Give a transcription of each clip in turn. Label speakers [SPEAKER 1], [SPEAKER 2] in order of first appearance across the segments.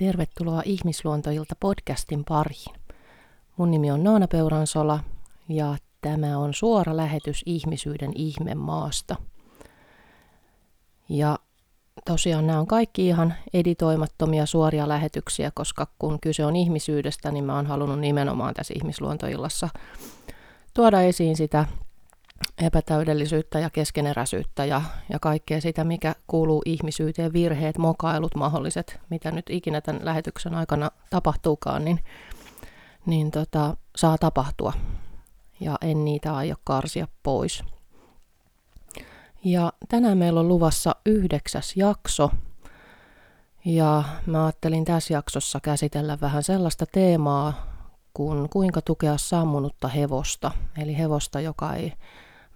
[SPEAKER 1] Tervetuloa Ihmisluontoilta podcastin pariin. Mun nimi on Noona Peuransola ja tämä on suora lähetys ihmisyyden ihmemaasta. Ja tosiaan nämä on kaikki ihan editoimattomia suoria lähetyksiä, koska kun kyse on ihmisyydestä, niin mä oon halunnut nimenomaan tässä ihmisluontoillassa tuoda esiin sitä epätäydellisyyttä ja keskeneräisyyttä ja, ja kaikkea sitä, mikä kuuluu ihmisyyteen, virheet, mokailut, mahdolliset, mitä nyt ikinä tämän lähetyksen aikana tapahtuukaan, niin, niin tota, saa tapahtua. Ja en niitä aio karsia pois. Ja tänään meillä on luvassa yhdeksäs jakso. Ja mä ajattelin tässä jaksossa käsitellä vähän sellaista teemaa kuin kuinka tukea sammunutta hevosta. Eli hevosta, joka ei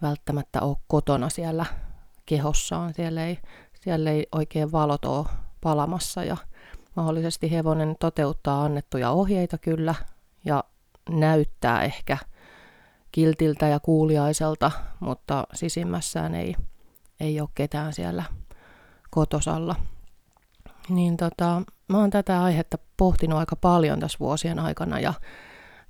[SPEAKER 1] välttämättä ole kotona siellä kehossaan. Siellä ei, siellä ei oikein valot ole palamassa ja mahdollisesti hevonen toteuttaa annettuja ohjeita kyllä ja näyttää ehkä kiltiltä ja kuuliaiselta, mutta sisimmässään ei, ei ole ketään siellä kotosalla. Niin tota, mä oon tätä aihetta pohtinut aika paljon tässä vuosien aikana ja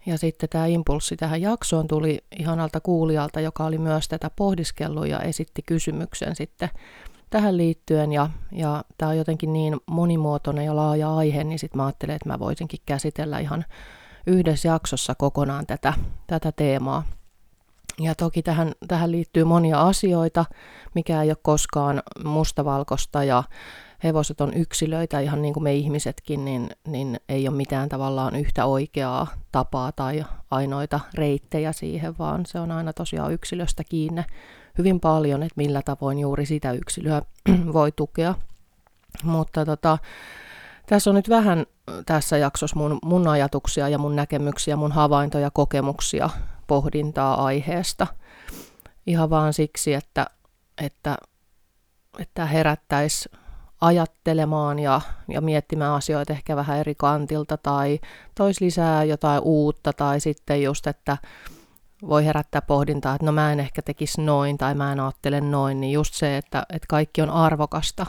[SPEAKER 1] ja sitten tämä impulssi tähän jaksoon tuli ihanalta kuulijalta, joka oli myös tätä pohdiskellut ja esitti kysymyksen sitten tähän liittyen. Ja, ja tämä on jotenkin niin monimuotoinen ja laaja aihe, niin sitten mä ajattelin, että mä voisinkin käsitellä ihan yhdessä jaksossa kokonaan tätä, tätä teemaa. Ja toki tähän, tähän liittyy monia asioita, mikä ei ole koskaan mustavalkosta ja hevoset on yksilöitä ihan niin kuin me ihmisetkin, niin, niin ei ole mitään tavallaan yhtä oikeaa tapaa tai ainoita reittejä siihen, vaan se on aina tosiaan yksilöstä kiinni hyvin paljon, että millä tavoin juuri sitä yksilöä voi tukea. Mutta tota, tässä on nyt vähän tässä jaksossa mun, mun ajatuksia ja mun näkemyksiä, mun havaintoja, kokemuksia, pohdintaa aiheesta. Ihan vaan siksi, että, että, että herättäisi ajattelemaan ja, ja miettimään asioita ehkä vähän eri kantilta tai tois lisää jotain uutta tai sitten just, että voi herättää pohdintaa, että no mä en ehkä tekisi noin tai mä en ajattele noin, niin just se, että, että kaikki on arvokasta.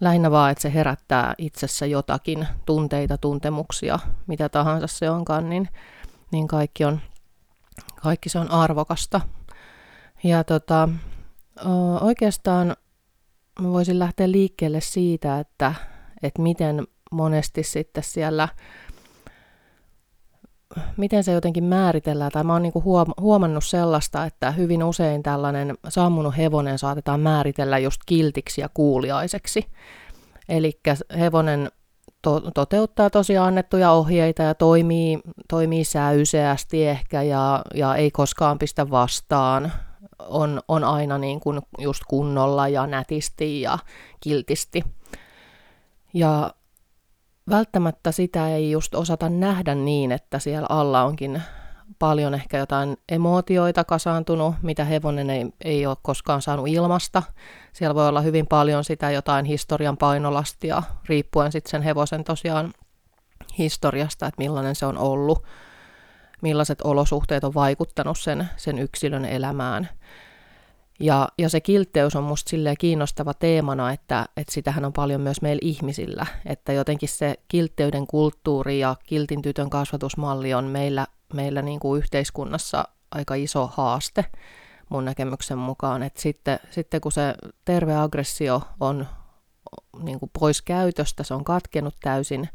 [SPEAKER 1] Lähinnä vaan, että se herättää itsessä jotakin tunteita, tuntemuksia, mitä tahansa se onkaan, niin, niin kaikki, on, kaikki se on arvokasta. Ja tota, oikeastaan mä voisin lähteä liikkeelle siitä, että, että miten monesti sitten siellä, miten se jotenkin määritellään, tai mä oon niinku huomannut sellaista, että hyvin usein tällainen sammunut hevonen saatetaan määritellä just kiltiksi ja kuuliaiseksi. Eli hevonen to- toteuttaa tosiaan annettuja ohjeita ja toimii, toimii säyseästi ehkä ja, ja ei koskaan pistä vastaan on, on aina niin kuin just kunnolla ja nätisti ja kiltisti. Ja välttämättä sitä ei just osata nähdä niin, että siellä alla onkin paljon ehkä jotain emootioita kasaantunut, mitä hevonen ei, ei ole koskaan saanut ilmasta. Siellä voi olla hyvin paljon sitä jotain historian painolastia, riippuen sitten sen hevosen tosiaan historiasta, että millainen se on ollut millaiset olosuhteet on vaikuttanut sen, sen yksilön elämään. Ja, ja se kiltteys on musta silleen kiinnostava teemana, että, että sitähän on paljon myös meillä ihmisillä, että jotenkin se kiltteyden kulttuuri ja kiltin tytön kasvatusmalli on meillä, meillä niin kuin yhteiskunnassa aika iso haaste mun näkemyksen mukaan, että sitten, sitten kun se terve aggressio on niin kuin pois käytöstä, se on katkenut täysin,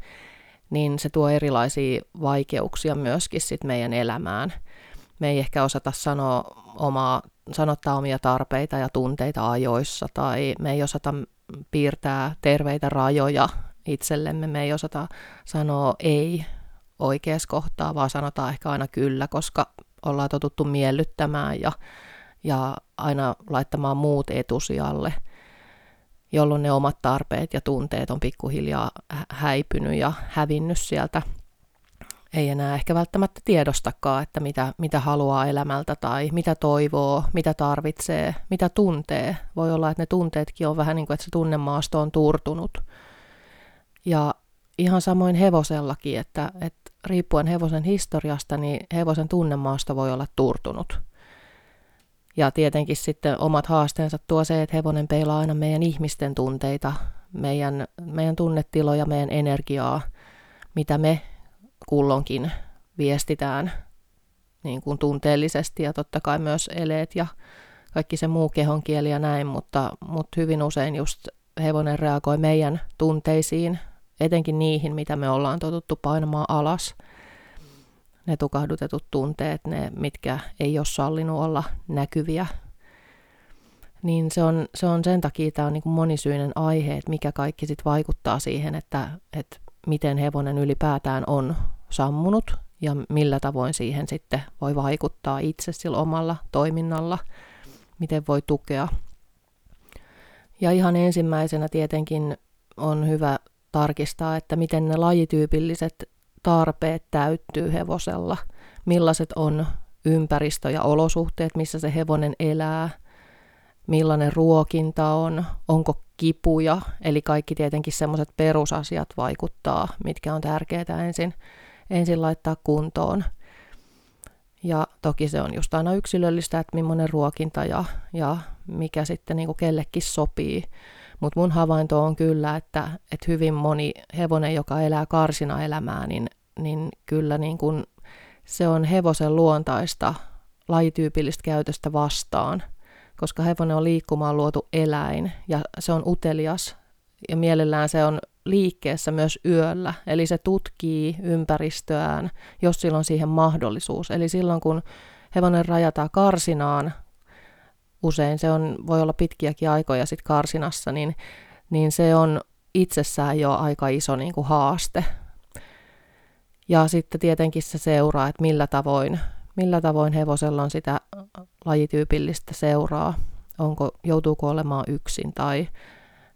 [SPEAKER 1] niin se tuo erilaisia vaikeuksia myöskin sit meidän elämään. Me ei ehkä osata sanoa omaa, sanottaa omia tarpeita ja tunteita ajoissa, tai me ei osata piirtää terveitä rajoja itsellemme, me ei osata sanoa ei oikeassa kohtaa, vaan sanotaan ehkä aina kyllä, koska ollaan totuttu miellyttämään ja, ja aina laittamaan muut etusijalle – jolloin ne omat tarpeet ja tunteet on pikkuhiljaa häipynyt ja hävinnyt sieltä. Ei enää ehkä välttämättä tiedostakaan, että mitä, mitä haluaa elämältä tai mitä toivoo, mitä tarvitsee, mitä tuntee. Voi olla, että ne tunteetkin on vähän niin kuin, että se tunnemaasto on turtunut. Ja ihan samoin hevosellakin, että, että riippuen hevosen historiasta, niin hevosen tunnemaasto voi olla turtunut. Ja tietenkin sitten omat haasteensa tuo se, että hevonen peilaa aina meidän ihmisten tunteita, meidän, meidän tunnetiloja, meidän energiaa, mitä me kullonkin viestitään niin kuin tunteellisesti ja totta kai myös eleet ja kaikki se muu kehonkieli ja näin, mutta, mutta hyvin usein just hevonen reagoi meidän tunteisiin, etenkin niihin, mitä me ollaan totuttu painamaan alas. Ne tukahdutetut tunteet, ne mitkä ei ole sallinut olla näkyviä. Niin se on, se on sen takia tämä on niin kuin monisyinen aihe, että mikä kaikki sit vaikuttaa siihen, että, että miten hevonen ylipäätään on sammunut ja millä tavoin siihen sitten voi vaikuttaa itse sillä omalla toiminnalla, miten voi tukea. Ja ihan ensimmäisenä tietenkin on hyvä tarkistaa, että miten ne lajityypilliset tarpeet täyttyy hevosella, millaiset on ympäristö ja olosuhteet, missä se hevonen elää, millainen ruokinta on, onko kipuja, eli kaikki tietenkin semmoiset perusasiat vaikuttaa, mitkä on tärkeää ensin, ensin laittaa kuntoon. Ja toki se on just aina yksilöllistä, että millainen ruokinta ja, ja mikä sitten niin kellekin sopii. Mutta mun havainto on kyllä, että, että hyvin moni hevonen, joka elää karsina elämää, niin, niin kyllä niin kuin se on hevosen luontaista lajityypillistä käytöstä vastaan, koska hevonen on liikkumaan luotu eläin ja se on utelias ja mielellään se on liikkeessä myös yöllä, eli se tutkii ympäristöään, jos sillä on siihen mahdollisuus. Eli silloin kun hevonen rajataan karsinaan, usein se on, voi olla pitkiäkin aikoja sitten karsinassa, niin, niin se on itsessään jo aika iso niin kuin haaste. Ja sitten tietenkin se seuraa, että millä tavoin, millä tavoin hevosella on sitä lajityypillistä seuraa. Onko, joutuuko olemaan yksin tai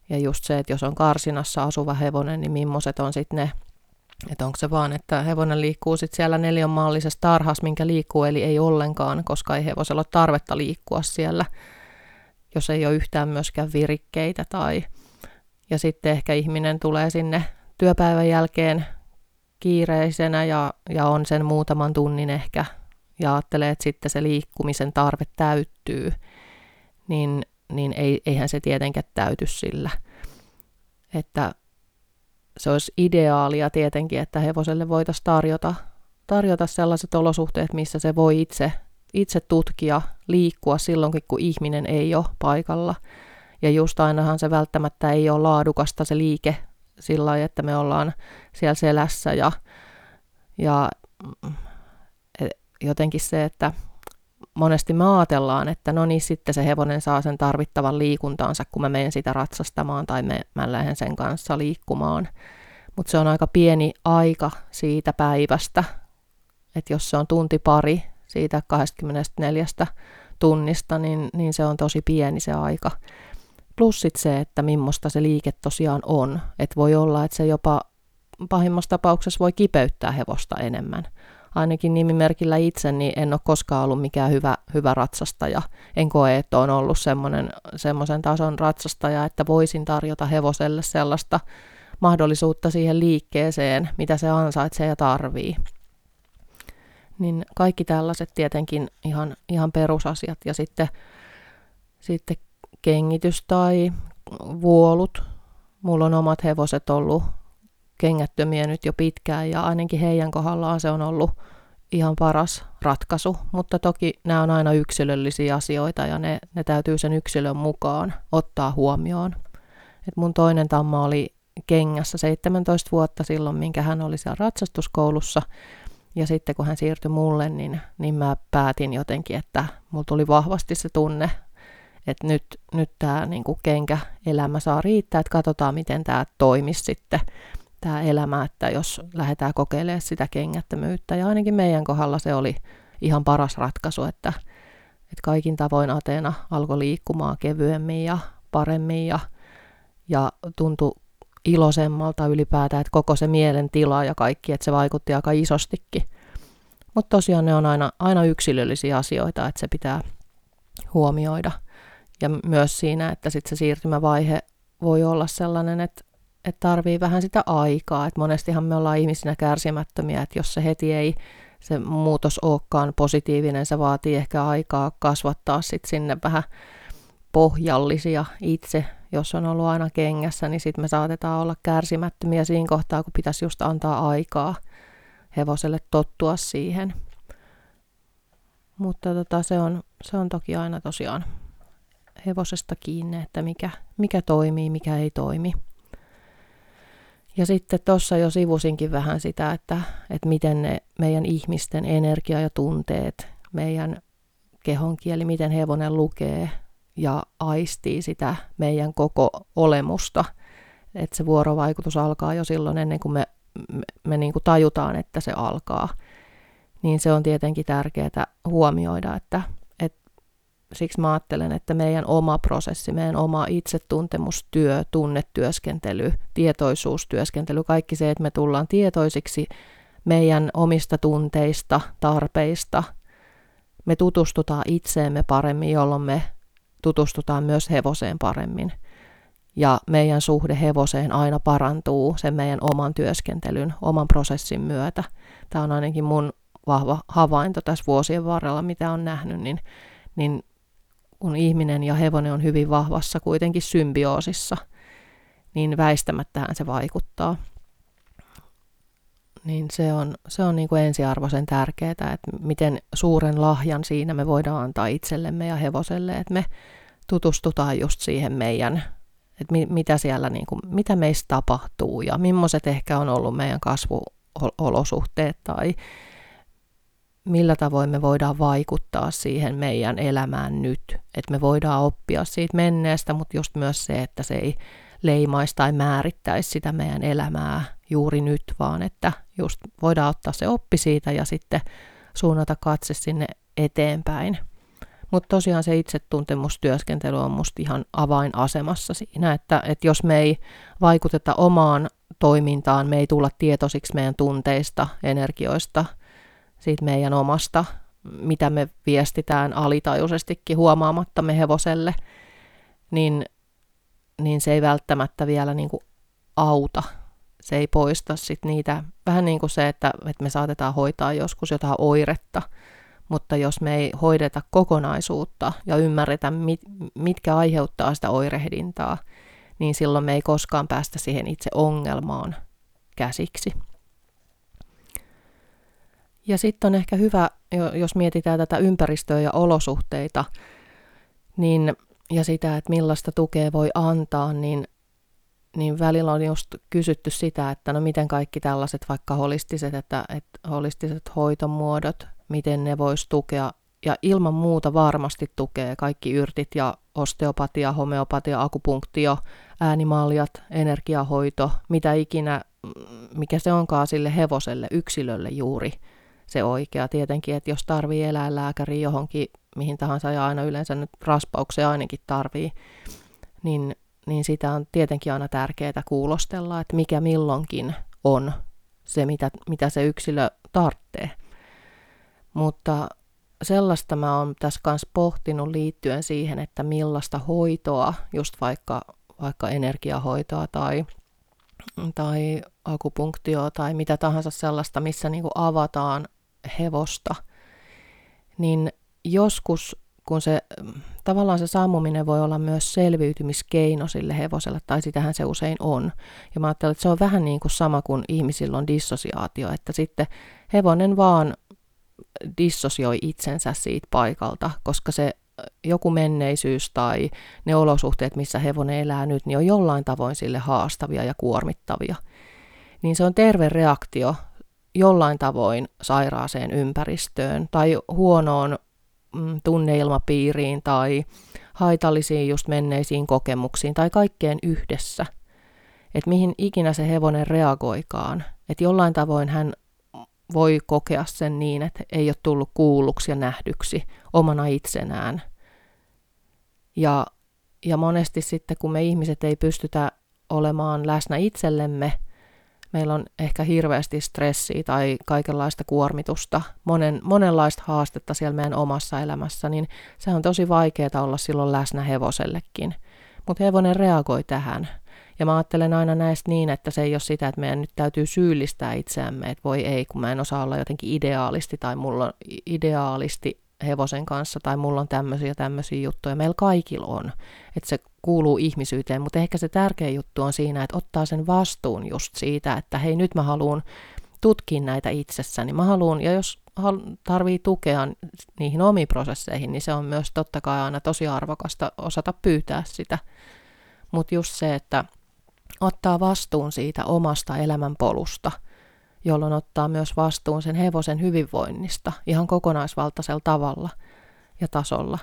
[SPEAKER 1] ja just se, että jos on karsinassa asuva hevonen, niin millaiset on sitten ne, että onko se vaan, että hevonen liikkuu sitten siellä neljänmaallisessa tarhassa, minkä liikkuu, eli ei ollenkaan, koska ei hevosella ole tarvetta liikkua siellä, jos ei ole yhtään myöskään virikkeitä tai ja sitten ehkä ihminen tulee sinne työpäivän jälkeen kiireisenä ja, ja on sen muutaman tunnin ehkä ja ajattelee, että sitten se liikkumisen tarve täyttyy, niin niin ei, eihän se tietenkään täyty sillä. Että se olisi ideaalia tietenkin, että hevoselle voitaisiin tarjota, tarjota sellaiset olosuhteet, missä se voi itse, itse tutkia, liikkua silloinkin, kun ihminen ei ole paikalla. Ja just ainahan se välttämättä ei ole laadukasta se liike sillä lailla, että me ollaan siellä selässä ja, ja mm, e, jotenkin se, että monesti me ajatellaan, että no niin, sitten se hevonen saa sen tarvittavan liikuntaansa, kun mä menen sitä ratsastamaan tai me, mä lähden sen kanssa liikkumaan. Mutta se on aika pieni aika siitä päivästä, että jos se on tunti pari siitä 24 tunnista, niin, niin se on tosi pieni se aika. Plus sit se, että millaista se liike tosiaan on. Että voi olla, että se jopa pahimmassa tapauksessa voi kipeyttää hevosta enemmän ainakin nimimerkillä itse, niin en ole koskaan ollut mikään hyvä, hyvä ratsastaja. En koe, että on ollut semmoisen tason ratsastaja, että voisin tarjota hevoselle sellaista mahdollisuutta siihen liikkeeseen, mitä se ansaitsee ja tarvii. Niin kaikki tällaiset tietenkin ihan, ihan perusasiat. Ja sitten, sitten kengitys tai vuolut. Mulla on omat hevoset ollut kengättömiä nyt jo pitkään ja ainakin heidän kohdallaan se on ollut ihan paras ratkaisu, mutta toki nämä on aina yksilöllisiä asioita ja ne, ne täytyy sen yksilön mukaan ottaa huomioon. Et mun toinen tamma oli kengässä 17 vuotta silloin, minkä hän oli siellä ratsastuskoulussa. Ja sitten kun hän siirtyi mulle, niin, niin mä päätin jotenkin, että mulla tuli vahvasti se tunne, että nyt, nyt tämä niin kenkä-elämä saa riittää, että katsotaan miten tämä toimisi sitten tämä elämä, että jos lähdetään kokeilemaan sitä kengättömyyttä. Ja ainakin meidän kohdalla se oli ihan paras ratkaisu, että, että kaikin tavoin Ateena alkoi liikkumaan kevyemmin ja paremmin ja, ja tuntui iloisemmalta ylipäätään, että koko se mielen tila ja kaikki, että se vaikutti aika isostikin. Mutta tosiaan ne on aina, aina yksilöllisiä asioita, että se pitää huomioida. Ja myös siinä, että sitten se siirtymävaihe voi olla sellainen, että että tarvii vähän sitä aikaa. Että monestihan me ollaan ihmisinä kärsimättömiä, että jos se heti ei se muutos olekaan positiivinen, se vaatii ehkä aikaa kasvattaa sitten sinne vähän pohjallisia itse, jos on ollut aina kengässä, niin sitten me saatetaan olla kärsimättömiä siinä kohtaa, kun pitäisi just antaa aikaa hevoselle tottua siihen. Mutta tota, se, on, se on toki aina tosiaan hevosesta kiinni, että mikä, mikä toimii, mikä ei toimi. Ja sitten tuossa jo sivusinkin vähän sitä, että, että miten ne meidän ihmisten energia ja tunteet, meidän kehonkieli, miten hevonen lukee ja aistii sitä meidän koko olemusta. Että se vuorovaikutus alkaa jo silloin ennen kuin me, me, me niin kuin tajutaan, että se alkaa. Niin se on tietenkin tärkeää huomioida, että, siksi mä ajattelen, että meidän oma prosessi, meidän oma itsetuntemustyö, tunnetyöskentely, tietoisuustyöskentely, kaikki se, että me tullaan tietoisiksi meidän omista tunteista, tarpeista, me tutustutaan itseemme paremmin, jolloin me tutustutaan myös hevoseen paremmin. Ja meidän suhde hevoseen aina parantuu sen meidän oman työskentelyn, oman prosessin myötä. Tämä on ainakin mun vahva havainto tässä vuosien varrella, mitä on nähnyt, niin, niin kun ihminen ja hevonen on hyvin vahvassa kuitenkin symbioosissa, niin väistämättähän se vaikuttaa. Niin se on, se on niin kuin ensiarvoisen tärkeää, että miten suuren lahjan siinä me voidaan antaa itsellemme ja hevoselle, että me tutustutaan just siihen meidän, että mi, mitä siellä, niin kuin, mitä meistä tapahtuu ja millaiset ehkä on ollut meidän kasvuolosuhteet tai millä tavoin me voidaan vaikuttaa siihen meidän elämään nyt. Että me voidaan oppia siitä menneestä, mutta just myös se, että se ei leimaisi tai määrittäisi sitä meidän elämää juuri nyt, vaan että just voidaan ottaa se oppi siitä ja sitten suunnata katse sinne eteenpäin. Mutta tosiaan se itsetuntemustyöskentely on musta ihan avainasemassa siinä, että, että jos me ei vaikuteta omaan toimintaan, me ei tulla tietoisiksi meidän tunteista, energioista – siitä meidän omasta, mitä me viestitään alitajuisestikin huomaamattamme hevoselle, niin, niin se ei välttämättä vielä niin kuin auta. Se ei poista sit niitä, vähän niin kuin se, että, että me saatetaan hoitaa joskus jotain oiretta, mutta jos me ei hoideta kokonaisuutta ja ymmärretä, mit, mitkä aiheuttaa sitä oirehdintaa, niin silloin me ei koskaan päästä siihen itse ongelmaan käsiksi. Ja sitten on ehkä hyvä, jos mietitään tätä ympäristöä ja olosuhteita, niin, ja sitä, että millaista tukea voi antaa, niin, niin välillä on just kysytty sitä, että no miten kaikki tällaiset vaikka holistiset, että, että holistiset hoitomuodot, miten ne vois tukea, ja ilman muuta varmasti tukee kaikki yrtit ja osteopatia, homeopatia, akupunktio, äänimaljat, energiahoito, mitä ikinä, mikä se onkaan sille hevoselle, yksilölle juuri – se oikea. Tietenkin, että jos tarvii eläinlääkäri johonkin, mihin tahansa ja aina yleensä nyt raspauksia ainakin tarvii, niin, niin sitä on tietenkin aina tärkeää kuulostella, että mikä milloinkin on se, mitä, mitä se yksilö tarvitsee. Mutta sellaista mä oon tässä kanssa pohtinut liittyen siihen, että millaista hoitoa, just vaikka, vaikka energiahoitoa tai, tai akupunktio tai mitä tahansa sellaista, missä niin avataan hevosta, niin joskus kun se tavallaan se sammuminen voi olla myös selviytymiskeino sille hevoselle, tai sitähän se usein on. Ja mä ajattelen, että se on vähän niin kuin sama kuin ihmisillä on dissosiaatio, että sitten hevonen vaan dissosioi itsensä siitä paikalta, koska se joku menneisyys tai ne olosuhteet, missä hevonen elää nyt, niin on jollain tavoin sille haastavia ja kuormittavia. Niin se on terve reaktio jollain tavoin sairaaseen ympäristöön tai huonoon mm, tunneilmapiiriin tai haitallisiin just menneisiin kokemuksiin tai kaikkeen yhdessä. Että mihin ikinä se hevonen reagoikaan. Että jollain tavoin hän voi kokea sen niin, että ei ole tullut kuulluksi ja nähdyksi omana itsenään. Ja, ja monesti sitten, kun me ihmiset ei pystytä olemaan läsnä itsellemme – meillä on ehkä hirveästi stressiä tai kaikenlaista kuormitusta, monen, monenlaista haastetta siellä meidän omassa elämässä, niin se on tosi vaikeaa olla silloin läsnä hevosellekin. Mutta hevonen reagoi tähän. Ja mä ajattelen aina näistä niin, että se ei ole sitä, että meidän nyt täytyy syyllistää itseämme, että voi ei, kun mä en osaa olla jotenkin ideaalisti tai mulla on ideaalisti hevosen kanssa tai mulla on tämmöisiä tämmöisiä juttuja. Meillä kaikilla on, että se kuuluu ihmisyyteen, mutta ehkä se tärkeä juttu on siinä, että ottaa sen vastuun just siitä, että hei nyt mä haluan tutkia näitä itsessäni. Mä haluan, ja jos tarvii tukea niihin omiin prosesseihin, niin se on myös totta kai aina tosi arvokasta osata pyytää sitä. Mutta just se, että ottaa vastuun siitä omasta elämänpolusta, jolloin ottaa myös vastuun sen hevosen hyvinvoinnista ihan kokonaisvaltaisella tavalla ja tasolla.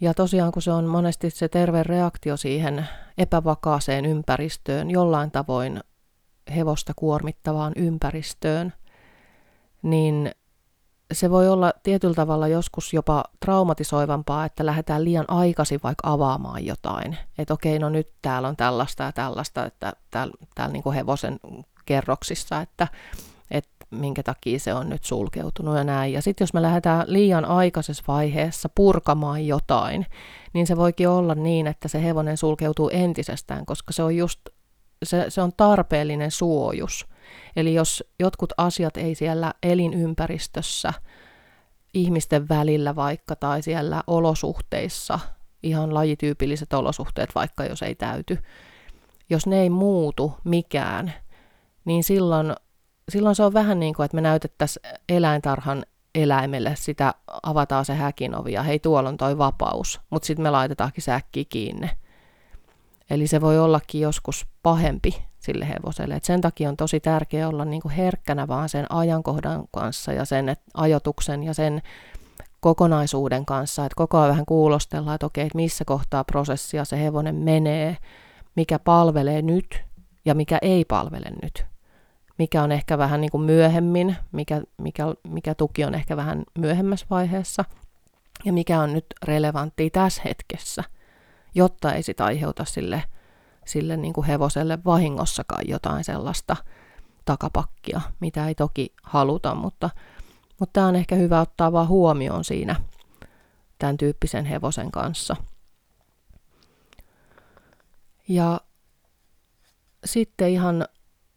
[SPEAKER 1] Ja tosiaan, kun se on monesti se terve reaktio siihen epävakaaseen ympäristöön, jollain tavoin hevosta kuormittavaan ympäristöön, niin se voi olla tietyllä tavalla joskus jopa traumatisoivampaa, että lähdetään liian aikaisin vaikka avaamaan jotain. Että okei, no nyt täällä on tällaista ja tällaista, että täällä, täällä niin hevosen kerroksissa, että, että minkä takia se on nyt sulkeutunut ja näin. Ja sitten jos me lähdetään liian aikaisessa vaiheessa purkamaan jotain, niin se voikin olla niin, että se hevonen sulkeutuu entisestään, koska se on just se, se on tarpeellinen suojus. Eli jos jotkut asiat ei siellä elinympäristössä, ihmisten välillä vaikka tai siellä olosuhteissa, ihan lajityypilliset olosuhteet vaikka jos ei täyty, jos ne ei muutu mikään, niin silloin, silloin se on vähän niin kuin, että me näytettäisiin eläintarhan eläimelle sitä, avataan se häkin ovi ja hei tuolla on toi vapaus, mutta sitten me laitetaankin säkki kiinni Eli se voi ollakin joskus pahempi sille hevoselle. Et sen takia on tosi tärkeää olla niinku herkkänä vaan sen ajankohdan kanssa ja sen et, ajotuksen ja sen kokonaisuuden kanssa, että koko ajan vähän kuulostellaan, että okei, missä kohtaa prosessia se hevonen menee, mikä palvelee nyt ja mikä ei palvele nyt. Mikä on ehkä vähän niin kuin myöhemmin, mikä, mikä, mikä tuki on ehkä vähän myöhemmässä vaiheessa ja mikä on nyt relevanttia tässä hetkessä – jotta ei sitä aiheuta sille, sille niin kuin hevoselle vahingossakaan jotain sellaista takapakkia, mitä ei toki haluta, mutta, mutta tämä on ehkä hyvä ottaa vaan huomioon siinä tämän tyyppisen hevosen kanssa. Ja sitten ihan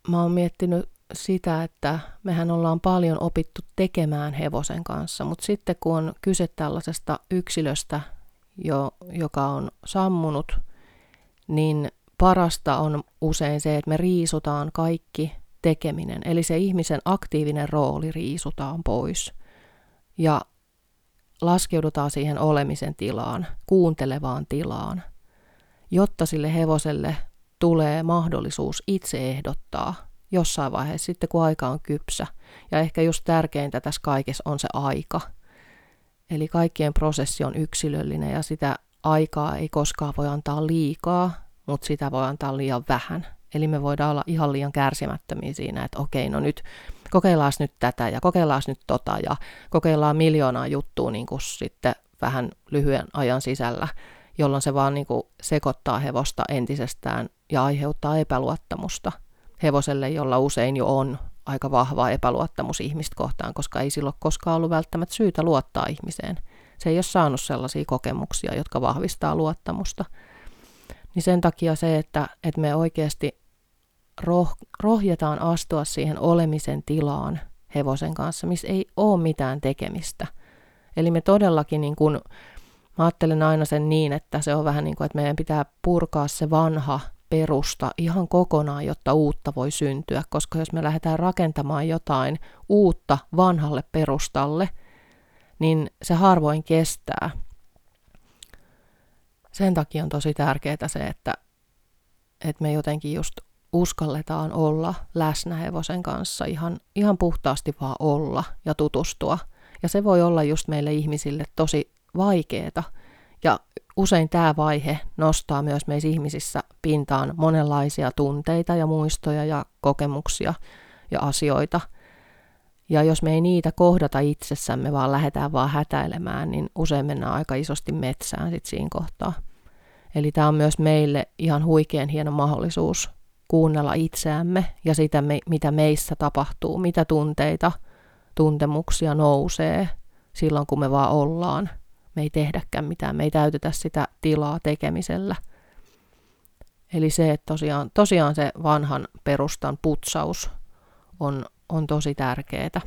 [SPEAKER 1] mä oon miettinyt sitä, että mehän ollaan paljon opittu tekemään hevosen kanssa, mutta sitten kun on kyse tällaisesta yksilöstä, jo, joka on sammunut, niin parasta on usein se, että me riisutaan kaikki tekeminen, eli se ihmisen aktiivinen rooli riisutaan pois. Ja laskeudutaan siihen olemisen tilaan, kuuntelevaan tilaan, jotta sille hevoselle tulee mahdollisuus itse ehdottaa jossain vaiheessa sitten, kun aika on kypsä. Ja ehkä just tärkeintä tässä kaikessa on se aika – Eli kaikkien prosessi on yksilöllinen ja sitä aikaa ei koskaan voi antaa liikaa, mutta sitä voi antaa liian vähän. Eli me voidaan olla ihan liian kärsimättömiä siinä, että okei, no nyt kokeillaan nyt tätä ja kokeillaan nyt tota ja kokeillaan miljoonaa juttua niin kuin sitten vähän lyhyen ajan sisällä, jolloin se vaan niin kuin sekoittaa hevosta entisestään ja aiheuttaa epäluottamusta hevoselle, jolla usein jo on aika vahva epäluottamus ihmistä kohtaan, koska ei silloin koskaan ollut välttämättä syytä luottaa ihmiseen. Se ei ole saanut sellaisia kokemuksia, jotka vahvistaa luottamusta. Niin sen takia se, että, että me oikeasti roh, rohjetaan astua siihen olemisen tilaan hevosen kanssa, missä ei ole mitään tekemistä. Eli me todellakin, niin kun, mä ajattelen aina sen niin, että se on vähän niin kuin, että meidän pitää purkaa se vanha perusta ihan kokonaan, jotta uutta voi syntyä, koska jos me lähdetään rakentamaan jotain uutta vanhalle perustalle, niin se harvoin kestää. Sen takia on tosi tärkeää se, että, että me jotenkin just uskalletaan olla läsnä hevosen kanssa, ihan, ihan puhtaasti vaan olla ja tutustua. Ja se voi olla just meille ihmisille tosi vaikeeta. Ja usein tämä vaihe nostaa myös meissä ihmisissä pintaan monenlaisia tunteita ja muistoja ja kokemuksia ja asioita. Ja jos me ei niitä kohdata itsessämme, vaan lähdetään vaan hätäilemään, niin usein mennään aika isosti metsään sit siinä kohtaa. Eli tämä on myös meille ihan huikean hieno mahdollisuus kuunnella itseämme ja sitä, mitä meissä tapahtuu, mitä tunteita, tuntemuksia nousee silloin, kun me vaan ollaan – me ei tehdäkään mitään, me ei täytetä sitä tilaa tekemisellä. Eli se, että tosiaan, tosiaan se vanhan perustan putsaus on, on tosi tärkeää.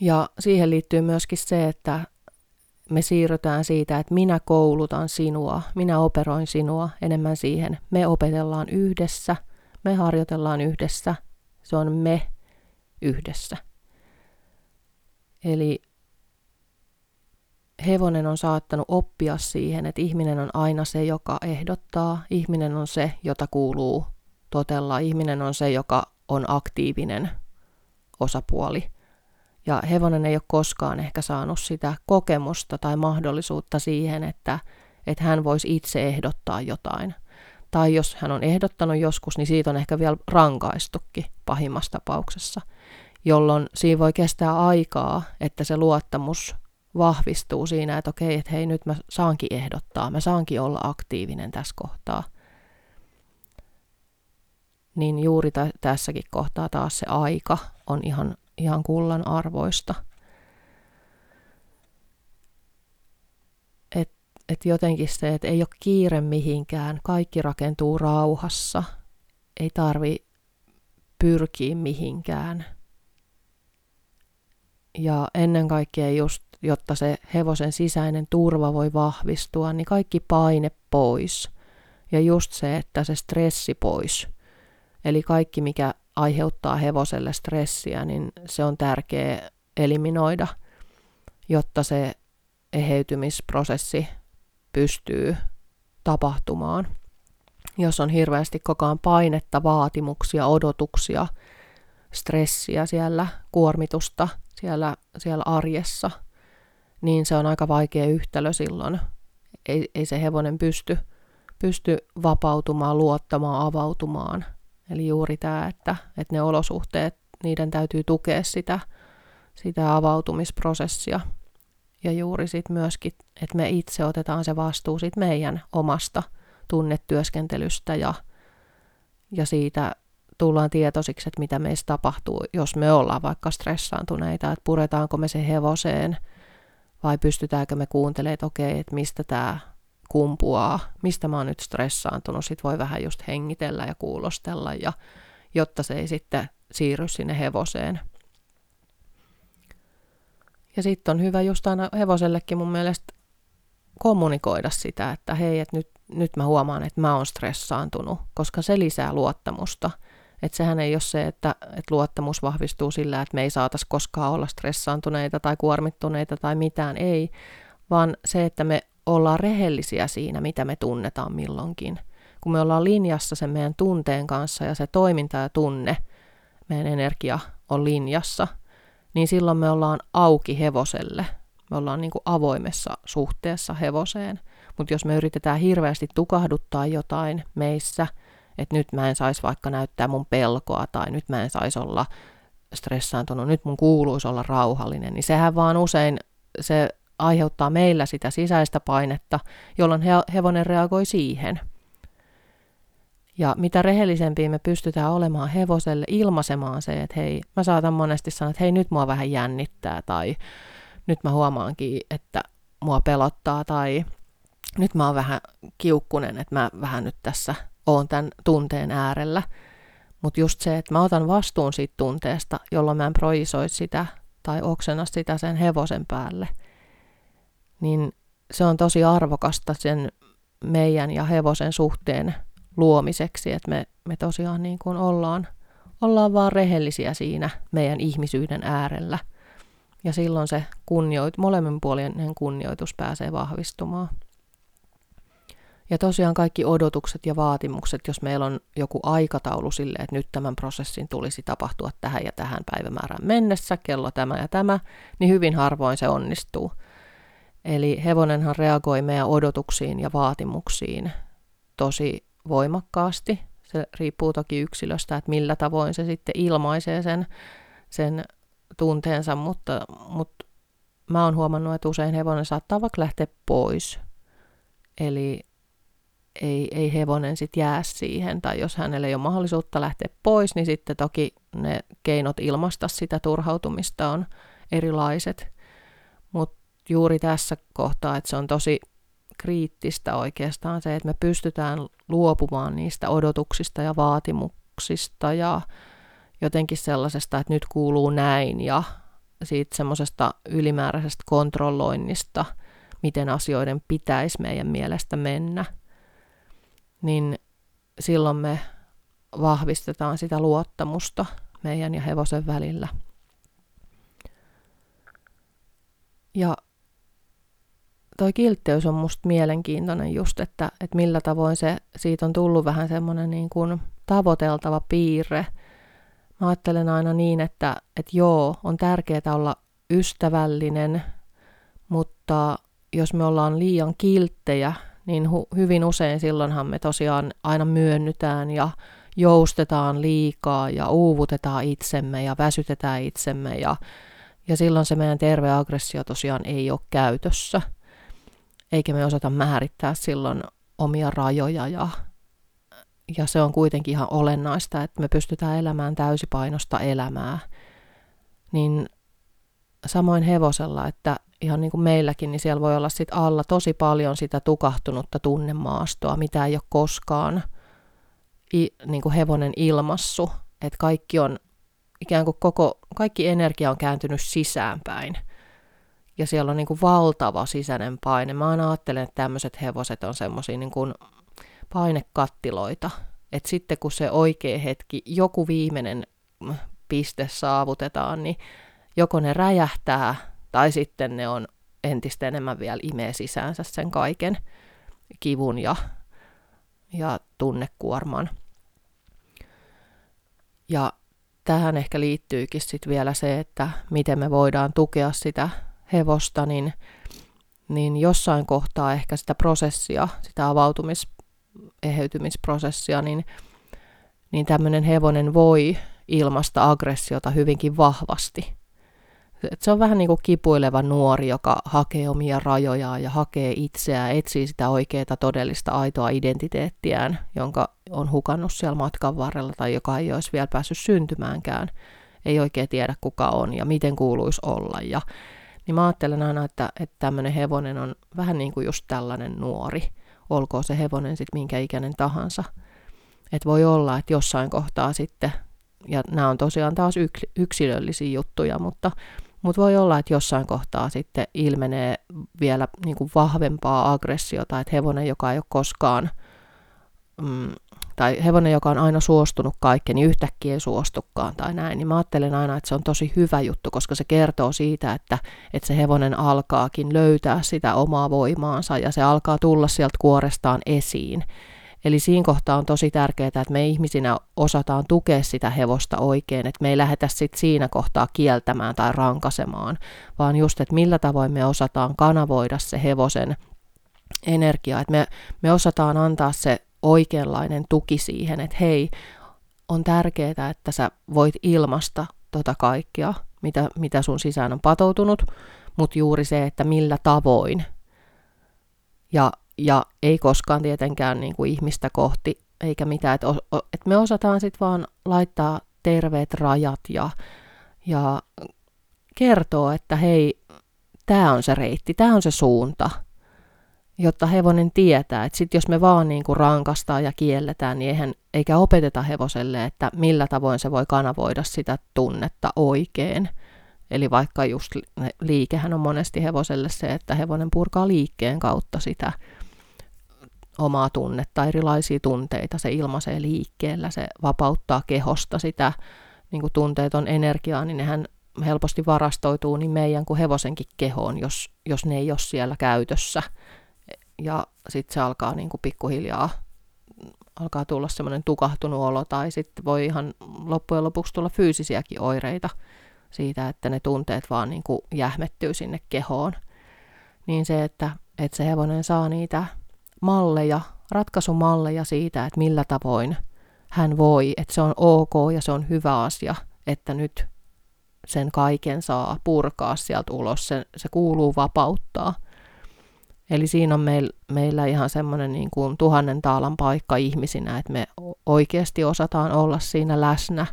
[SPEAKER 1] Ja siihen liittyy myöskin se, että me siirrytään siitä, että minä koulutan sinua, minä operoin sinua enemmän siihen. Me opetellaan yhdessä, me harjoitellaan yhdessä, se on me yhdessä. Eli hevonen on saattanut oppia siihen, että ihminen on aina se, joka ehdottaa, ihminen on se, jota kuuluu totella, ihminen on se, joka on aktiivinen osapuoli. Ja hevonen ei ole koskaan ehkä saanut sitä kokemusta tai mahdollisuutta siihen, että, että hän voisi itse ehdottaa jotain. Tai jos hän on ehdottanut joskus, niin siitä on ehkä vielä rankaistukin pahimmassa tapauksessa, jolloin siinä voi kestää aikaa, että se luottamus vahvistuu siinä, että okei, että hei nyt mä saankin ehdottaa, mä saankin olla aktiivinen tässä kohtaa. Niin juuri t- tässäkin kohtaa taas se aika on ihan, ihan kullan arvoista. Et, et jotenkin se, että ei ole kiire mihinkään, kaikki rakentuu rauhassa, ei tarvi pyrkiä mihinkään. Ja ennen kaikkea just jotta se hevosen sisäinen turva voi vahvistua, niin kaikki paine pois. Ja just se, että se stressi pois. Eli kaikki, mikä aiheuttaa hevoselle stressiä, niin se on tärkeä eliminoida, jotta se eheytymisprosessi pystyy tapahtumaan. Jos on hirveästi koko ajan painetta, vaatimuksia, odotuksia, stressiä siellä, kuormitusta siellä, siellä arjessa – niin se on aika vaikea yhtälö silloin. Ei, ei se hevonen pysty, pysty vapautumaan, luottamaan, avautumaan. Eli juuri tämä, että, että ne olosuhteet, niiden täytyy tukea sitä, sitä avautumisprosessia. Ja juuri sitten myöskin, että me itse otetaan se vastuu siitä meidän omasta tunnetyöskentelystä ja, ja siitä tullaan tietoisiksi, että mitä meistä tapahtuu, jos me ollaan vaikka stressaantuneita, että puretaanko me se hevoseen – vai pystytäänkö me kuuntelemaan, että okei, että mistä tämä kumpuaa, mistä mä oon nyt stressaantunut, sit voi vähän just hengitellä ja kuulostella, ja, jotta se ei sitten siirry sinne hevoseen. Ja sitten on hyvä just aina hevosellekin mun mielestä kommunikoida sitä, että hei, että nyt, nyt mä huomaan, että mä oon stressaantunut, koska se lisää luottamusta – että sehän ei ole se, että, että luottamus vahvistuu sillä, että me ei saataisi koskaan olla stressaantuneita tai kuormittuneita tai mitään, ei, vaan se, että me ollaan rehellisiä siinä, mitä me tunnetaan milloinkin. Kun me ollaan linjassa sen meidän tunteen kanssa ja se toiminta ja tunne, meidän energia on linjassa, niin silloin me ollaan auki hevoselle. Me ollaan niin kuin avoimessa suhteessa hevoseen. Mutta jos me yritetään hirveästi tukahduttaa jotain meissä – että nyt mä en saisi vaikka näyttää mun pelkoa tai nyt mä en saisi olla stressaantunut, nyt mun kuuluisi olla rauhallinen, niin sehän vaan usein se aiheuttaa meillä sitä sisäistä painetta, jolloin hevonen reagoi siihen. Ja mitä rehellisempiä me pystytään olemaan hevoselle ilmaisemaan se, että hei, mä saatan monesti sanoa, että hei, nyt mua vähän jännittää, tai nyt mä huomaankin, että mua pelottaa, tai nyt mä oon vähän kiukkunen, että mä vähän nyt tässä oon tämän tunteen äärellä. Mutta just se, että mä otan vastuun siitä tunteesta, jolloin mä en projisoi sitä tai oksena sitä sen hevosen päälle, niin se on tosi arvokasta sen meidän ja hevosen suhteen luomiseksi, että me, me tosiaan niin kuin ollaan, ollaan vaan rehellisiä siinä meidän ihmisyyden äärellä. Ja silloin se kunnioit, molemminpuolinen kunnioitus pääsee vahvistumaan. Ja tosiaan kaikki odotukset ja vaatimukset, jos meillä on joku aikataulu sille, että nyt tämän prosessin tulisi tapahtua tähän ja tähän päivämäärään mennessä, kello tämä ja tämä, niin hyvin harvoin se onnistuu. Eli hevonenhan reagoi meidän odotuksiin ja vaatimuksiin tosi voimakkaasti. Se riippuu toki yksilöstä, että millä tavoin se sitten ilmaisee sen, sen tunteensa, mutta, mutta mä oon huomannut, että usein hevonen saattaa vaikka lähteä pois. Eli ei, ei hevonen sitten jää siihen, tai jos hänelle ei ole mahdollisuutta lähteä pois, niin sitten toki ne keinot ilmaista sitä turhautumista on erilaiset. Mutta juuri tässä kohtaa, että se on tosi kriittistä oikeastaan se, että me pystytään luopumaan niistä odotuksista ja vaatimuksista ja jotenkin sellaisesta, että nyt kuuluu näin ja siitä semmoisesta ylimääräisestä kontrolloinnista, miten asioiden pitäisi meidän mielestä mennä, niin silloin me vahvistetaan sitä luottamusta meidän ja hevosen välillä. Ja toi kiltteys on musta mielenkiintoinen just, että, että millä tavoin se, siitä on tullut vähän semmoinen niin kuin tavoiteltava piirre. Mä ajattelen aina niin, että, että joo, on tärkeää olla ystävällinen, mutta jos me ollaan liian kilttejä, niin hu- hyvin usein silloinhan me tosiaan aina myönnytään ja joustetaan liikaa ja uuvutetaan itsemme ja väsytetään itsemme ja, ja silloin se meidän terve aggressio tosiaan ei ole käytössä. Eikä me osata määrittää silloin omia rajoja ja, ja se on kuitenkin ihan olennaista, että me pystytään elämään täysipainosta elämää. Niin samoin hevosella, että ihan niin kuin meilläkin, niin siellä voi olla sit alla tosi paljon sitä tukahtunutta tunnemaastoa, mitä ei ole koskaan i, niin kuin hevonen ilmassu, että kaikki on ikään kuin koko, kaikki energia on kääntynyt sisäänpäin. Ja siellä on niin kuin valtava sisäinen paine. Mä aina ajattelen, että tämmöiset hevoset on semmoisia niin kuin painekattiloita. Että sitten kun se oikea hetki, joku viimeinen piste saavutetaan, niin joko ne räjähtää tai sitten ne on entistä enemmän vielä imee sisäänsä sen kaiken kivun ja, ja tunnekuorman. Ja tähän ehkä liittyykin sitten vielä se, että miten me voidaan tukea sitä hevosta, niin, niin jossain kohtaa ehkä sitä prosessia, sitä avautumis, eheytymisprosessia, niin, niin tämmöinen hevonen voi ilmasta aggressiota hyvinkin vahvasti. Et se on vähän niin kuin kipuileva nuori, joka hakee omia rajojaan ja hakee itseään, etsii sitä oikeaa todellista aitoa identiteettiään, jonka on hukannut siellä matkan varrella tai joka ei olisi vielä päässyt syntymäänkään. Ei oikein tiedä kuka on ja miten kuuluisi olla. Ja, niin mä ajattelen aina, että, että tämmöinen hevonen on vähän niin kuin just tällainen nuori. Olkoon se hevonen sitten minkä ikäinen tahansa. Että voi olla, että jossain kohtaa sitten, ja nämä on tosiaan taas yksilöllisiä juttuja, mutta mutta voi olla, että jossain kohtaa sitten ilmenee vielä niin kuin vahvempaa aggressiota, että hevonen, joka ei ole koskaan, mm, tai hevonen, joka on aina suostunut kaikkeen, niin yhtäkkiä ei suostukaan tai näin, niin mä ajattelen aina, että se on tosi hyvä juttu, koska se kertoo siitä, että, että se hevonen alkaakin löytää sitä omaa voimaansa ja se alkaa tulla sieltä kuorestaan esiin. Eli siinä kohtaa on tosi tärkeää, että me ihmisinä osataan tukea sitä hevosta oikein, että me ei lähdetä sit siinä kohtaa kieltämään tai rankasemaan, vaan just, että millä tavoin me osataan kanavoida se hevosen energia, että me, me osataan antaa se oikeanlainen tuki siihen, että hei, on tärkeää, että sä voit ilmasta tota kaikkea, mitä, mitä sun sisään on patoutunut, mutta juuri se, että millä tavoin. Ja ja ei koskaan tietenkään niin kuin ihmistä kohti eikä mitään, että et me osataan sitten vaan laittaa terveet rajat ja, ja kertoo, että hei, tämä on se reitti, tämä on se suunta, jotta hevonen tietää, että sitten jos me vaan niin kuin rankastaa ja kielletään, niin eihän, eikä opeteta hevoselle, että millä tavoin se voi kanavoida sitä tunnetta oikein. Eli vaikka just liikehän on monesti hevoselle se, että hevonen purkaa liikkeen kautta sitä omaa tunnetta, erilaisia tunteita, se ilmaisee liikkeellä, se vapauttaa kehosta sitä niin kuin tunteeton energiaa, niin nehän helposti varastoituu niin meidän kuin hevosenkin kehoon, jos, jos ne ei ole siellä käytössä. Ja sitten se alkaa niin kuin pikkuhiljaa alkaa tulla semmoinen tukahtunut olo, tai sitten voi ihan loppujen lopuksi tulla fyysisiäkin oireita siitä, että ne tunteet vaan niin kuin jähmettyy sinne kehoon. Niin se, että, että se hevonen saa niitä malleja, ratkaisumalleja siitä, että millä tavoin hän voi, että se on ok ja se on hyvä asia, että nyt sen kaiken saa purkaa sieltä ulos, se, se kuuluu vapauttaa. Eli siinä on meil, meillä ihan semmoinen niin kuin tuhannen taalan paikka ihmisinä, että me oikeasti osataan olla siinä läsnä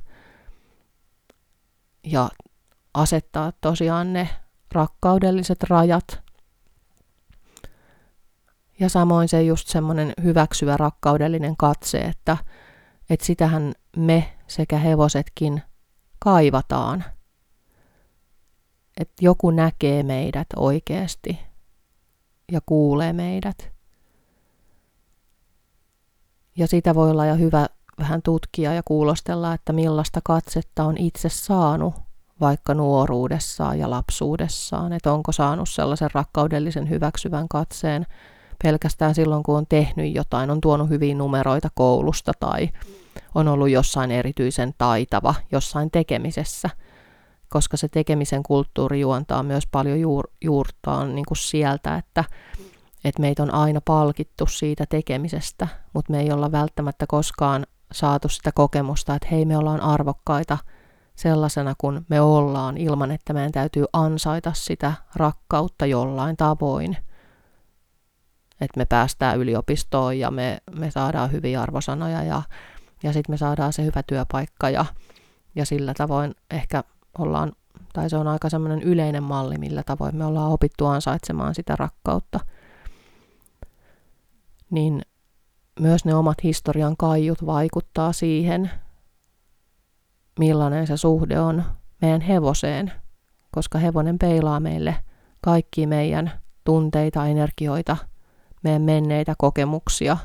[SPEAKER 1] ja asettaa tosiaan ne rakkaudelliset rajat Ja samoin se just semmoinen hyväksyvä rakkaudellinen katse, että, että sitähän me sekä hevosetkin kaivataan. Että joku näkee meidät oikeasti ja kuulee meidät. Ja sitä voi olla ja hyvä vähän tutkia ja kuulostella, että millaista katsetta on itse saanut vaikka nuoruudessaan ja lapsuudessaan, että onko saanut sellaisen rakkaudellisen hyväksyvän katseen pelkästään silloin, kun on tehnyt jotain, on tuonut hyviä numeroita koulusta tai on ollut jossain erityisen taitava jossain tekemisessä, koska se tekemisen kulttuuri juontaa myös paljon juur, juurtaan niin kuin sieltä, että, että meitä on aina palkittu siitä tekemisestä, mutta me ei olla välttämättä koskaan saatu sitä kokemusta, että hei me ollaan arvokkaita sellaisena kuin me ollaan ilman, että meidän täytyy ansaita sitä rakkautta jollain tavoin. Että me päästään yliopistoon ja me, me saadaan hyviä arvosanoja ja, ja sitten me saadaan se hyvä työpaikka ja, ja sillä tavoin ehkä ollaan, tai se on aika semmoinen yleinen malli, millä tavoin me ollaan opittu ansaitsemaan sitä rakkautta. Niin myös ne omat historian kaiut vaikuttaa siihen, millainen se suhde on meidän hevoseen, koska hevonen peilaa meille kaikki meidän tunteita, energioita, meidän menneitä kokemuksia,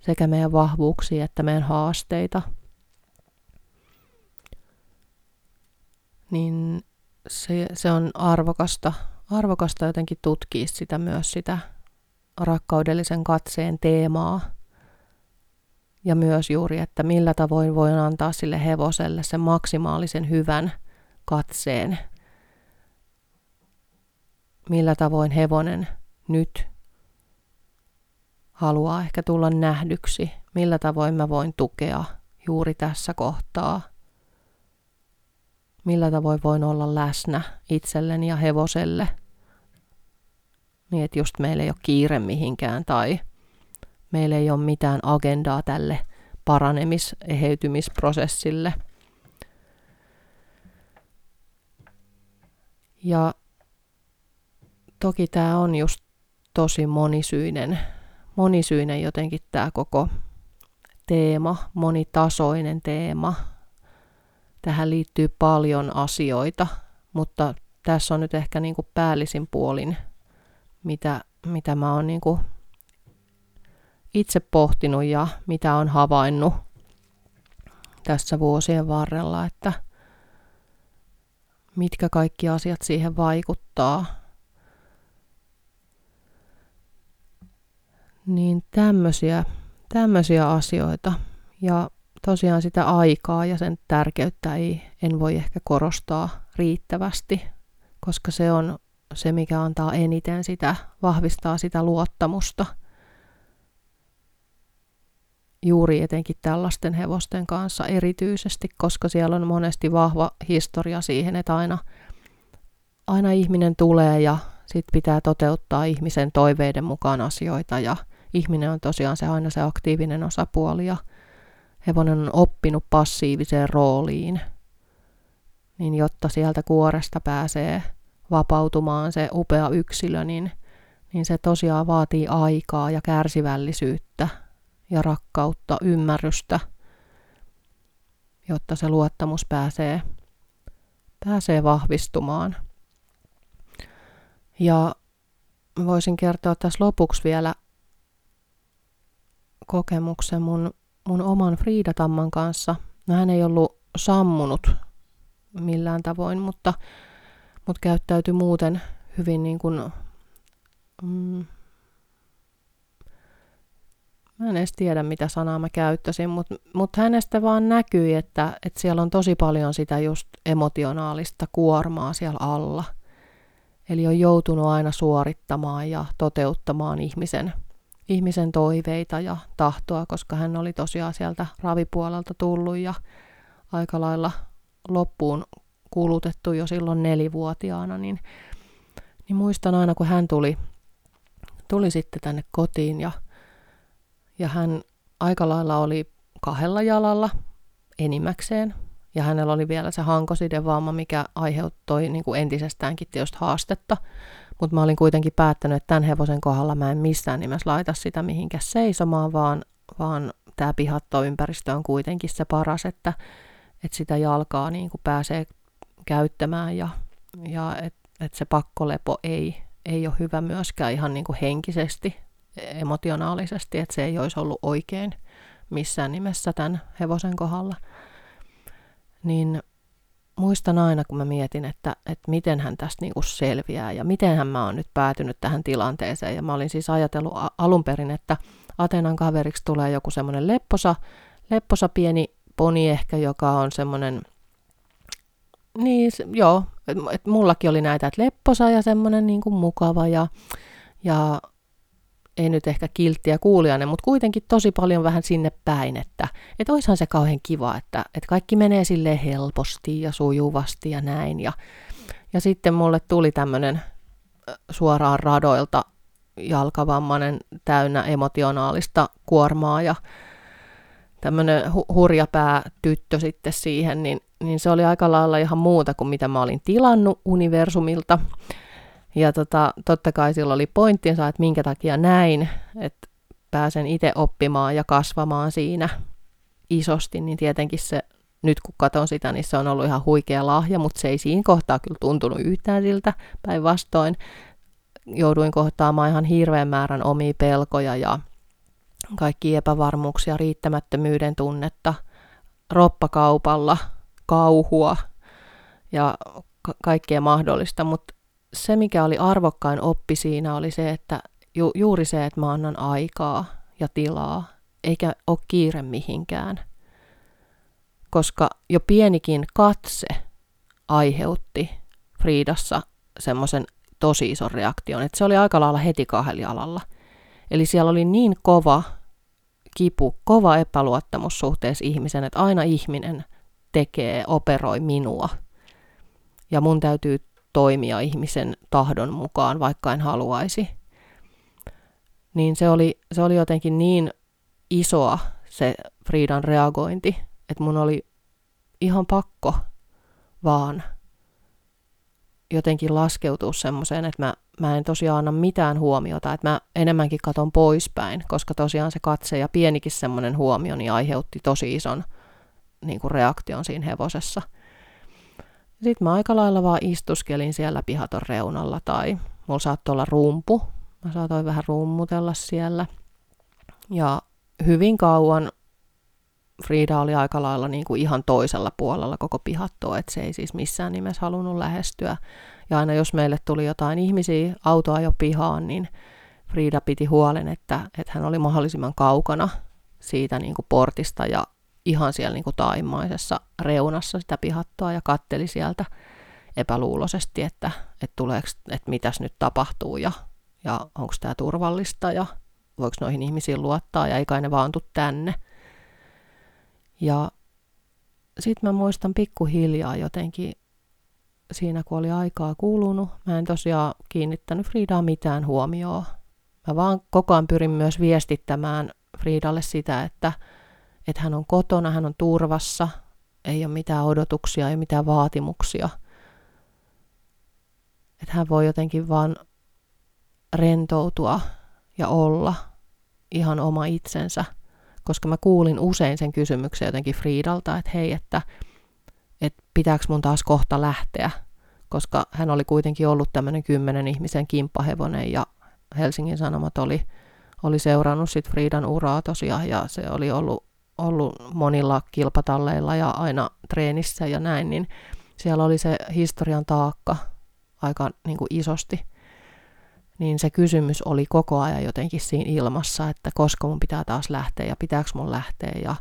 [SPEAKER 1] sekä meidän vahvuuksia että meidän haasteita. Niin se, se on arvokasta, arvokasta jotenkin tutkia sitä myös sitä rakkaudellisen katseen teemaa. Ja myös juuri, että millä tavoin voin antaa sille hevoselle sen maksimaalisen hyvän katseen. Millä tavoin hevonen nyt haluaa ehkä tulla nähdyksi, millä tavoin mä voin tukea juuri tässä kohtaa. Millä tavoin voin olla läsnä itselleni ja hevoselle – niin että just meillä ei ole kiire mihinkään tai meillä ei ole mitään agendaa tälle paranemis- eheytymisprosessille. Ja toki tämä on just tosi monisyinen, monisyinen jotenkin tämä koko teema, monitasoinen teema. Tähän liittyy paljon asioita, mutta tässä on nyt ehkä niin kuin päällisin puolin mitä, mitä mä oon niin itse pohtinut ja mitä on havainnut tässä vuosien varrella, että mitkä kaikki asiat siihen vaikuttaa. Niin tämmöisiä, tämmöisiä asioita. Ja tosiaan sitä aikaa ja sen tärkeyttä ei, en voi ehkä korostaa riittävästi, koska se on se, mikä antaa eniten sitä, vahvistaa sitä luottamusta. Juuri etenkin tällaisten hevosten kanssa erityisesti, koska siellä on monesti vahva historia siihen, että aina, aina ihminen tulee ja sit pitää toteuttaa ihmisen toiveiden mukaan asioita ja ihminen on tosiaan se aina se aktiivinen osapuoli ja hevonen on oppinut passiiviseen rooliin, niin jotta sieltä kuoresta pääsee vapautumaan se upea yksilö, niin, niin se tosiaan vaatii aikaa ja kärsivällisyyttä ja rakkautta, ymmärrystä, jotta se luottamus pääsee, pääsee vahvistumaan. Ja voisin kertoa tässä lopuksi vielä kokemuksen mun, mun oman Friidatamman kanssa. No hän ei ollut sammunut millään tavoin, mutta mutta käyttäytyi muuten hyvin niin kuin, mm, mä en edes tiedä mitä sanaa mä käyttäisin, mutta mut hänestä vaan näkyi, että, että siellä on tosi paljon sitä just emotionaalista kuormaa siellä alla. Eli on joutunut aina suorittamaan ja toteuttamaan ihmisen, ihmisen toiveita ja tahtoa, koska hän oli tosiaan sieltä ravipuolelta tullut ja aika lailla loppuun kulutettu jo silloin nelivuotiaana, niin, niin muistan aina, kun hän tuli, tuli sitten tänne kotiin ja, ja hän aika lailla oli kahdella jalalla enimmäkseen. Ja hänellä oli vielä se hankosidevaama, mikä aiheuttoi niin kuin entisestäänkin tietysti haastetta. Mutta mä olin kuitenkin päättänyt, että tämän hevosen kohdalla mä en missään nimessä laita sitä mihinkä seisomaan, vaan, vaan tämä pihattoympäristö on kuitenkin se paras, että, että sitä jalkaa niin kuin pääsee käyttämään ja, ja että et se pakkolepo ei, ei ole hyvä myöskään ihan niin kuin henkisesti, emotionaalisesti, että se ei olisi ollut oikein missään nimessä tämän hevosen kohdalla. Niin muistan aina, kun mä mietin, että, että miten hän tästä kuin selviää ja miten mä oon nyt päätynyt tähän tilanteeseen. Ja mä olin siis ajatellut alun perin, että Atenan kaveriksi tulee joku semmoinen lepposa, lepposa pieni poni ehkä, joka on semmoinen, niin joo, että et mullakin oli näitä, että lepposa ja semmoinen niin kuin mukava ja, ja ei nyt ehkä kiltti ja kuulijainen, mutta kuitenkin tosi paljon vähän sinne päin, että et oishan se kauhean kiva, että, että kaikki menee sille helposti ja sujuvasti ja näin. Ja, ja sitten mulle tuli tämmöinen suoraan radoilta jalkavammainen täynnä emotionaalista kuormaa ja tämmöinen hu- hurjapää tyttö sitten siihen, niin, niin se oli aika lailla ihan muuta kuin mitä mä olin tilannut universumilta. Ja tota, totta kai sillä oli pointtinsa, että minkä takia näin, että pääsen itse oppimaan ja kasvamaan siinä isosti, niin tietenkin se, nyt kun katson sitä, niin se on ollut ihan huikea lahja, mutta se ei siinä kohtaa kyllä tuntunut yhtään siltä, päinvastoin. Jouduin kohtaamaan ihan hirveän määrän omia pelkoja ja kaikki epävarmuuksia, riittämättömyyden tunnetta, roppakaupalla, kauhua ja ka- kaikkea mahdollista, mutta se, mikä oli arvokkain oppi siinä, oli se, että ju, juuri se, että mä annan aikaa ja tilaa, eikä ole kiire mihinkään. Koska jo pienikin katse aiheutti Friidassa semmoisen tosi ison reaktion, että se oli aika lailla heti kahelialalla. Eli siellä oli niin kova kipu, kova epäluottamus suhteessa ihmisen, että aina ihminen tekee, operoi minua. Ja mun täytyy toimia ihmisen tahdon mukaan, vaikka en haluaisi. Niin se oli, se oli jotenkin niin isoa se Friidan reagointi, että mun oli ihan pakko vaan jotenkin laskeutua semmoiseen, että mä, mä en tosiaan anna mitään huomiota, että mä enemmänkin katon poispäin, koska tosiaan se katse ja pienikin semmoinen huomio niin aiheutti tosi ison niin kuin reaktion siinä hevosessa – sitten mä aika lailla vaan istuskelin siellä pihaton reunalla tai mulla saattoi olla rumpu. Mä saatoin vähän rummutella siellä. Ja hyvin kauan Frida oli aika lailla niin kuin ihan toisella puolella koko pihattoa, että se ei siis missään nimessä halunnut lähestyä. Ja aina jos meille tuli jotain ihmisiä autoa jo pihaan, niin Frida piti huolen, että, että hän oli mahdollisimman kaukana siitä niin kuin portista ja ihan siellä niin kuin taimaisessa reunassa sitä pihattoa ja katteli sieltä epäluuloisesti, että, että, tuleeko, että mitäs nyt tapahtuu ja, ja onko tämä turvallista ja voiko noihin ihmisiin luottaa ja ei kai ne vaan tuu tänne. Ja sitten mä muistan pikkuhiljaa jotenkin siinä, kun oli aikaa kulunut. Mä en tosiaan kiinnittänyt Fridaa mitään huomioon. Mä vaan koko ajan pyrin myös viestittämään Fridalle sitä, että, että hän on kotona, hän on turvassa, ei ole mitään odotuksia, ei mitään vaatimuksia. Että hän voi jotenkin vaan rentoutua ja olla ihan oma itsensä, koska mä kuulin usein sen kysymyksen jotenkin Friidalta, että hei, että, että pitääkö mun taas kohta lähteä, koska hän oli kuitenkin ollut tämmöinen kymmenen ihmisen kimppahevonen ja Helsingin Sanomat oli, oli seurannut sit Friidan uraa tosiaan ja se oli ollut ollut monilla kilpatalleilla ja aina treenissä ja näin, niin siellä oli se historian taakka aika niin kuin isosti. Niin se kysymys oli koko ajan jotenkin siinä ilmassa, että koska mun pitää taas lähteä ja pitääkö mun lähteä. Ja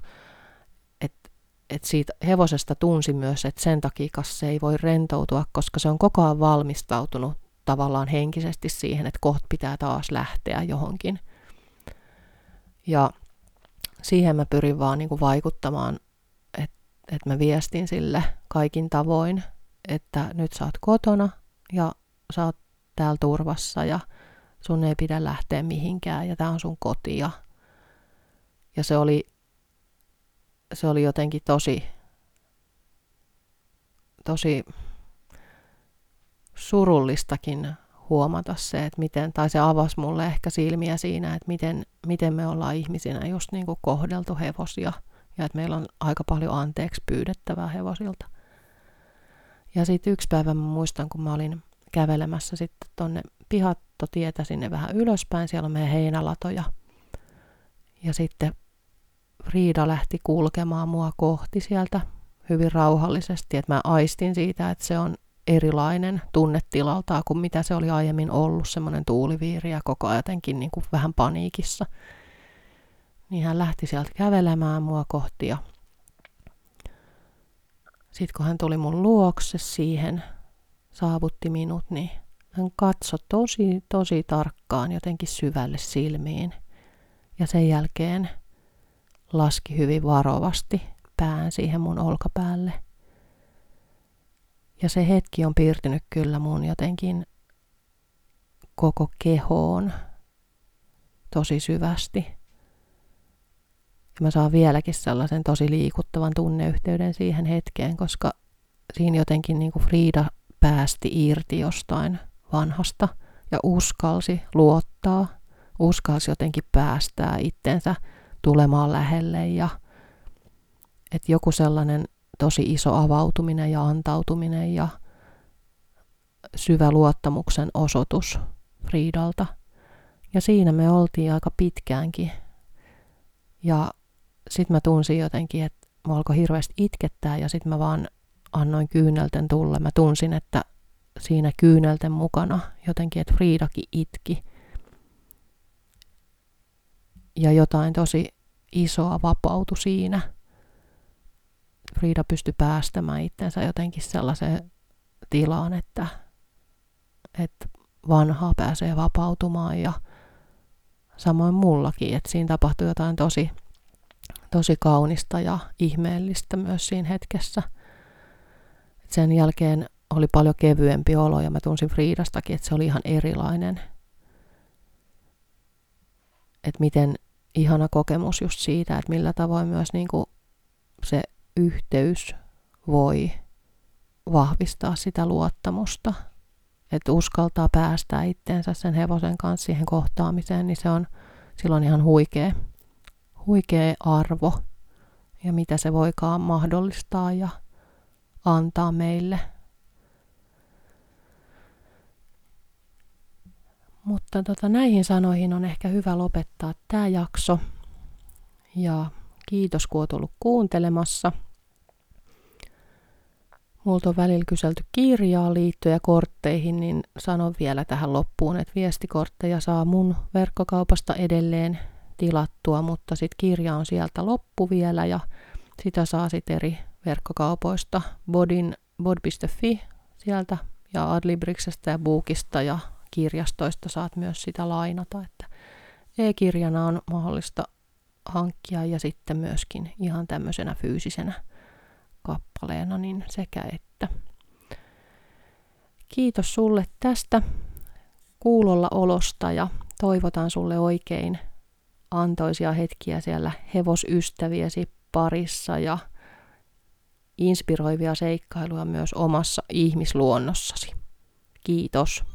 [SPEAKER 1] että et siitä hevosesta tunsi myös, että sen takia se ei voi rentoutua, koska se on koko ajan valmistautunut tavallaan henkisesti siihen, että kohta pitää taas lähteä johonkin. Ja siihen mä pyrin vaan niin kuin vaikuttamaan, että et mä viestin sille kaikin tavoin, että nyt sä oot kotona ja sä oot täällä turvassa ja sun ei pidä lähteä mihinkään ja tää on sun koti. Ja, ja se, oli, se oli jotenkin tosi, tosi surullistakin huomata se, että miten, tai se avasi mulle ehkä silmiä siinä, että miten, miten me ollaan ihmisinä just niin kuin kohdeltu hevosia ja että meillä on aika paljon anteeksi pyydettävää hevosilta. Ja sitten yksi päivä mä muistan, kun mä olin kävelemässä sitten tonne pihattotietä sinne vähän ylöspäin, siellä on meidän heinälatoja. Ja sitten Riida lähti kulkemaan mua kohti sieltä hyvin rauhallisesti, että mä aistin siitä, että se on erilainen tunnetilaltaan kuin mitä se oli aiemmin ollut, semmoinen tuuliviiri ja koko ajan jotenkin niin kuin vähän paniikissa. Niin hän lähti sieltä kävelemään mua kohti ja sitten kun hän tuli mun luokse siihen, saavutti minut, niin hän katsoi tosi, tosi tarkkaan jotenkin syvälle silmiin. Ja sen jälkeen laski hyvin varovasti pään siihen mun olkapäälle. Ja se hetki on piirtynyt kyllä mun jotenkin koko kehoon tosi syvästi. Ja mä saan vieläkin sellaisen tosi liikuttavan tunneyhteyden siihen hetkeen, koska siinä jotenkin niin kuin Frida päästi irti jostain vanhasta ja uskalsi luottaa, uskalsi jotenkin päästää itsensä tulemaan lähelle ja että joku sellainen tosi iso avautuminen ja antautuminen ja syvä luottamuksen osoitus Friidalta. Ja siinä me oltiin aika pitkäänkin. Ja sitten mä tunsin jotenkin, että mä alkoi hirveästi itkettää ja sitten mä vaan annoin kyynelten tulla. Mä tunsin, että siinä kyynelten mukana jotenkin, että Friidakin itki. Ja jotain tosi isoa vapautui siinä. Frida pystyi päästämään itsensä jotenkin sellaiseen tilaan, että, että vanhaa pääsee vapautumaan ja samoin mullakin, että siinä tapahtui jotain tosi, tosi kaunista ja ihmeellistä myös siinä hetkessä. Sen jälkeen oli paljon kevyempi olo ja mä tunsin Friidastakin, että se oli ihan erilainen. Että miten ihana kokemus just siitä, että millä tavoin myös niin kuin se yhteys voi vahvistaa sitä luottamusta. Että uskaltaa päästää itteensä sen hevosen kanssa siihen kohtaamiseen, niin se on silloin ihan huikea, huikea arvo ja mitä se voikaan mahdollistaa ja antaa meille – Mutta tota, näihin sanoihin on ehkä hyvä lopettaa tämä jakso. Ja kiitos kun olet ollut kuuntelemassa. Multa on välillä kyselty kirjaa liittyen kortteihin, niin sanon vielä tähän loppuun, että viestikortteja saa mun verkkokaupasta edelleen tilattua, mutta sitten kirja on sieltä loppu vielä ja sitä saa sitten eri verkkokaupoista, bodin, bod.fi sieltä ja Adlibriksestä ja Bookista ja kirjastoista saat myös sitä lainata, että e-kirjana on mahdollista hankkia ja sitten myöskin ihan tämmöisenä fyysisenä kappaleena, niin sekä että. Kiitos sulle tästä kuulolla olosta ja toivotan sulle oikein antoisia hetkiä siellä hevosystäviesi parissa ja inspiroivia seikkailuja myös omassa ihmisluonnossasi. Kiitos.